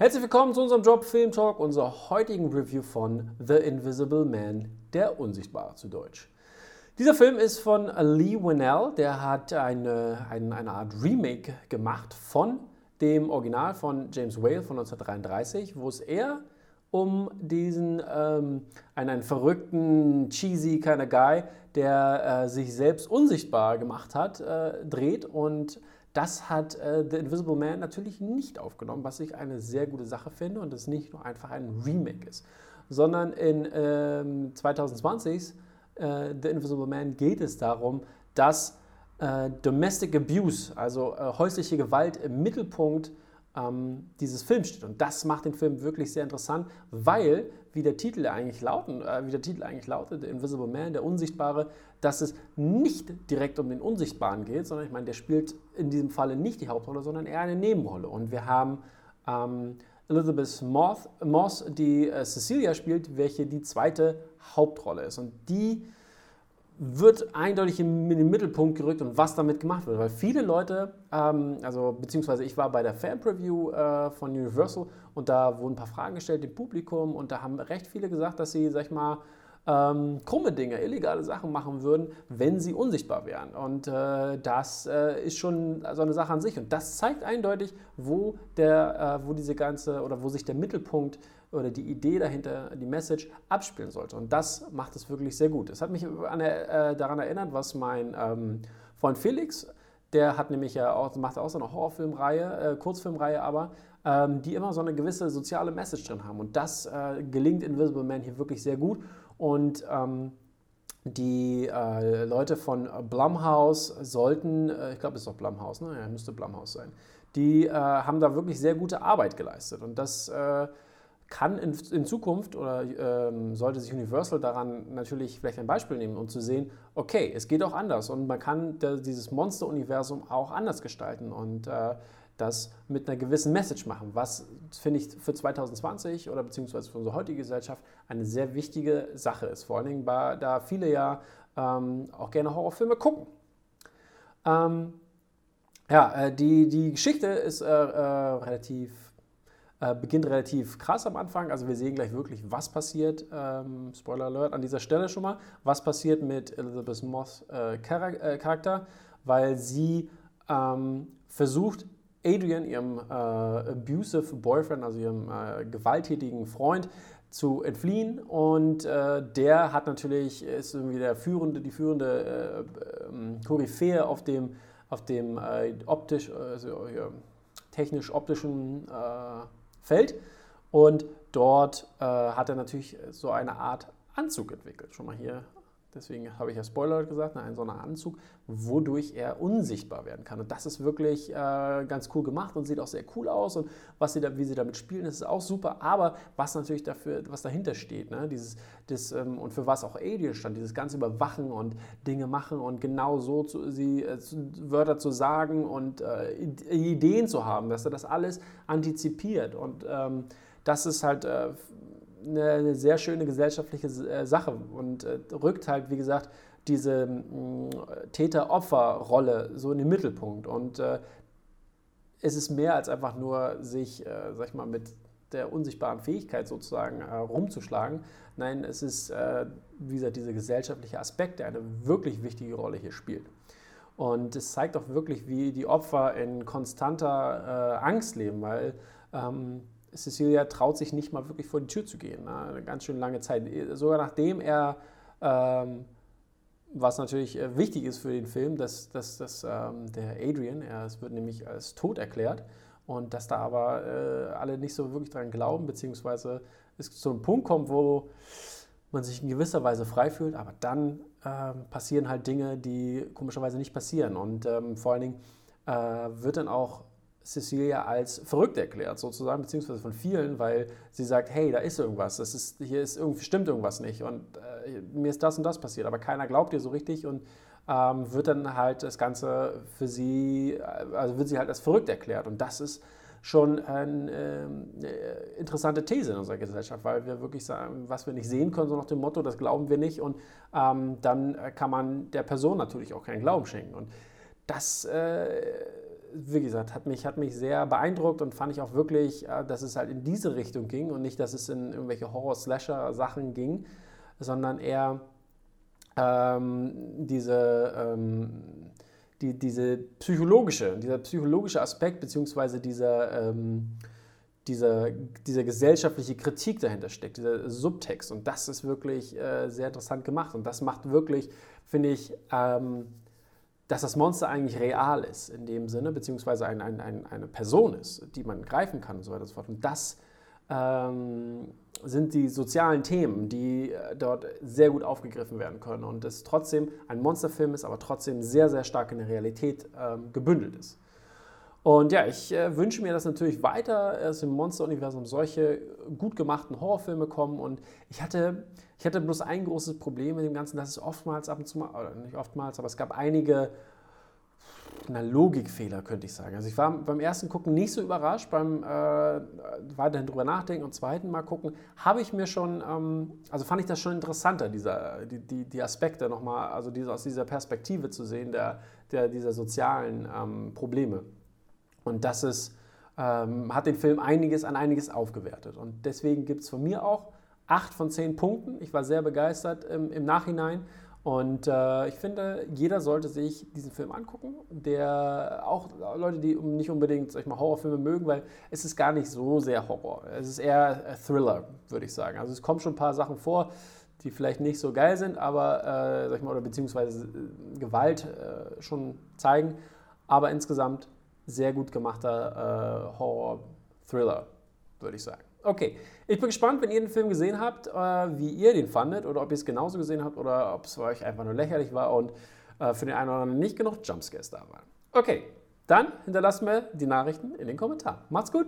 Herzlich willkommen zu unserem Job Film Talk, unserer heutigen Review von The Invisible Man, der Unsichtbare zu Deutsch. Dieser Film ist von Lee Winnell, der hat eine, eine, eine Art Remake gemacht von dem Original von James Whale von 1933, wo es eher um diesen ähm, einen, einen, verrückten, cheesy kind of Guy, der äh, sich selbst unsichtbar gemacht hat, äh, dreht und das hat äh, The Invisible Man natürlich nicht aufgenommen, was ich eine sehr gute Sache finde und es nicht nur einfach ein Remake ist, sondern in ähm, 2020 äh, The Invisible Man geht es darum, dass äh, Domestic Abuse, also äh, häusliche Gewalt im Mittelpunkt ähm, dieses Films steht. Und das macht den Film wirklich sehr interessant, weil, wie der Titel eigentlich, lauten, äh, wie der Titel eigentlich lautet, The Invisible Man, der Unsichtbare, dass es nicht direkt um den Unsichtbaren geht, sondern ich meine, der spielt in diesem Falle nicht die Hauptrolle, sondern eher eine Nebenrolle. Und wir haben ähm, Elizabeth Moss, die äh, Cecilia spielt, welche die zweite Hauptrolle ist. Und die wird eindeutig in den Mittelpunkt gerückt und was damit gemacht wird. Weil viele Leute, ähm, also beziehungsweise ich war bei der Fan-Preview äh, von Universal und da wurden ein paar Fragen gestellt dem Publikum und da haben recht viele gesagt, dass sie, sag ich mal, ähm, krumme Dinge, illegale Sachen machen würden, wenn sie unsichtbar wären. Und äh, das äh, ist schon so eine Sache an sich. Und das zeigt eindeutig, wo, der, äh, wo diese ganze oder wo sich der Mittelpunkt oder die Idee dahinter, die Message abspielen sollte. Und das macht es wirklich sehr gut. Es hat mich der, äh, daran erinnert, was mein ähm, Freund Felix, der hat nämlich ja auch, macht auch so eine Horrorfilmreihe, äh, Kurzfilmreihe aber, ähm, die immer so eine gewisse soziale Message drin haben. Und das äh, gelingt Invisible Man hier wirklich sehr gut. Und ähm, die äh, Leute von Blumhouse sollten, äh, ich glaube, es ist doch Blumhouse, ne? Ja, müsste Blumhouse sein. Die äh, haben da wirklich sehr gute Arbeit geleistet. Und das äh, kann in, in, Zukunft oder ähm, sollte sich Universal daran natürlich vielleicht ein Beispiel nehmen, um zu sehen, okay, es geht auch anders und man kann dieses Monster-Universum auch anders gestalten. Und äh, das mit einer gewissen Message machen, was finde ich für 2020 oder beziehungsweise für unsere heutige Gesellschaft eine sehr wichtige Sache ist. Vor allen Dingen, da viele ja ähm, auch gerne Horrorfilme gucken. Ähm, ja, äh, die, die Geschichte ist äh, äh, relativ, äh, beginnt relativ krass am Anfang. Also wir sehen gleich wirklich, was passiert. Ähm, Spoiler Alert an dieser Stelle schon mal, was passiert mit Elizabeth Moss äh, Charakter, weil sie ähm, versucht, Adrian, ihrem äh, abusive Boyfriend, also ihrem äh, gewalttätigen Freund, zu entfliehen und äh, der hat natürlich, ist irgendwie der führende, die führende äh, ähm, Koryphäe auf dem, auf dem äh, optisch, also, technisch-optischen äh, Feld und dort hat er natürlich so eine Art Anzug entwickelt. Schon mal hier deswegen habe ich ja Spoiler gesagt, ein so einer Anzug, wodurch er unsichtbar werden kann. Und das ist wirklich äh, ganz cool gemacht und sieht auch sehr cool aus. Und was sie da, wie sie damit spielen, ist auch super. Aber was natürlich dafür, was dahinter steht, ne? dieses, das, ähm, und für was auch Alien stand, dieses ganze Überwachen und Dinge machen und genau so zu, sie, äh, Wörter zu sagen und äh, Ideen zu haben, dass er das alles antizipiert. Und ähm, das ist halt äh, eine sehr schöne gesellschaftliche äh, Sache und äh, rückt halt, wie gesagt, diese mm, Täter-Opfer-Rolle so in den Mittelpunkt. Und äh, es ist mehr als einfach nur sich, äh, sag ich mal, mit der unsichtbaren Fähigkeit sozusagen äh, rumzuschlagen. Nein, es ist, äh, wie gesagt, dieser gesellschaftliche Aspekt, der eine wirklich wichtige Rolle hier spielt. Und es zeigt auch wirklich, wie die Opfer in konstanter Angst leben, weil ähm, Cecilia traut sich nicht mal wirklich vor die Tür zu gehen. Ne? Eine ganz schön lange Zeit. Sogar nachdem er, ähm, was natürlich äh, wichtig ist für den Film, dass, dass, dass ähm, der Adrian, er, es wird nämlich als tot erklärt und dass da aber äh, alle nicht so wirklich dran glauben, beziehungsweise es zu einem Punkt kommt, wo man sich in gewisser Weise frei fühlt, aber dann ähm, passieren halt Dinge, die komischerweise nicht passieren. Und ähm, vor allen Dingen äh, wird dann auch Cecilia als verrückt erklärt, sozusagen, beziehungsweise von vielen, weil sie sagt, hey, da ist irgendwas, das ist, hier ist irgendwie, stimmt irgendwas nicht und äh, mir ist das und das passiert, aber keiner glaubt ihr so richtig und ähm, wird dann halt das Ganze für sie, äh, also wird sie halt als verrückt erklärt und das ist schon eine äh, interessante These in unserer Gesellschaft, weil wir wirklich sagen, was wir nicht sehen können, so nach dem Motto, das glauben wir nicht und ähm, dann kann man der Person natürlich auch keinen Glauben schenken und das äh, wie gesagt, hat mich, hat mich sehr beeindruckt und fand ich auch wirklich, äh, dass es halt in diese Richtung ging und nicht, dass es in irgendwelche Horror-Slasher-Sachen ging, sondern eher ähm, diese, ähm, die, diese psychologische, dieser psychologische Aspekt, beziehungsweise dieser, ähm, dieser, dieser gesellschaftliche Kritik dahinter steckt, dieser Subtext. Und das ist wirklich äh, sehr interessant gemacht. Und das macht wirklich, finde ich, ähm, dass das Monster eigentlich real ist in dem Sinne, beziehungsweise ein, ein, ein, eine Person ist, die man greifen kann und so weiter und so fort. Und das ähm, sind die sozialen Themen, die äh, dort sehr gut aufgegriffen werden können und es trotzdem ein Monsterfilm ist, aber trotzdem sehr, sehr stark in der Realität ähm, gebündelt ist. Und ja, ich äh, wünsche mir, dass natürlich weiter aus dem Monster-Universum solche gut gemachten Horrorfilme kommen. Und ich hatte, ich hatte bloß ein großes Problem mit dem Ganzen, dass es oftmals ab und zu mal, oder nicht oftmals, aber es gab einige na, Logikfehler, könnte ich sagen. Also ich war beim ersten Gucken nicht so überrascht, beim äh, weiterhin drüber nachdenken und zweiten Mal gucken, habe ich mir schon, ähm, also fand ich das schon interessanter, dieser, die, die, die Aspekte nochmal, also diese, aus dieser Perspektive zu sehen, der, der, dieser sozialen ähm, Probleme. Und das ist, ähm, hat den Film einiges an einiges aufgewertet. Und deswegen gibt es von mir auch acht von zehn Punkten. Ich war sehr begeistert im, im Nachhinein. Und äh, ich finde, jeder sollte sich diesen Film angucken, der auch Leute, die nicht unbedingt sag ich mal, Horrorfilme mögen, weil es ist gar nicht so sehr Horror. Es ist eher Thriller, würde ich sagen. Also es kommen schon ein paar Sachen vor, die vielleicht nicht so geil sind, aber äh, sag ich mal, oder beziehungsweise äh, Gewalt äh, schon zeigen. Aber insgesamt sehr gut gemachter äh, Horror-Thriller, würde ich sagen. Okay, ich bin gespannt, wenn ihr den Film gesehen habt, äh, wie ihr den fandet oder ob ihr es genauso gesehen habt oder ob es für euch einfach nur lächerlich war und äh, für den einen oder anderen nicht genug Jumpscares da waren. Okay, dann hinterlasst mir die Nachrichten in den Kommentaren. Macht's gut!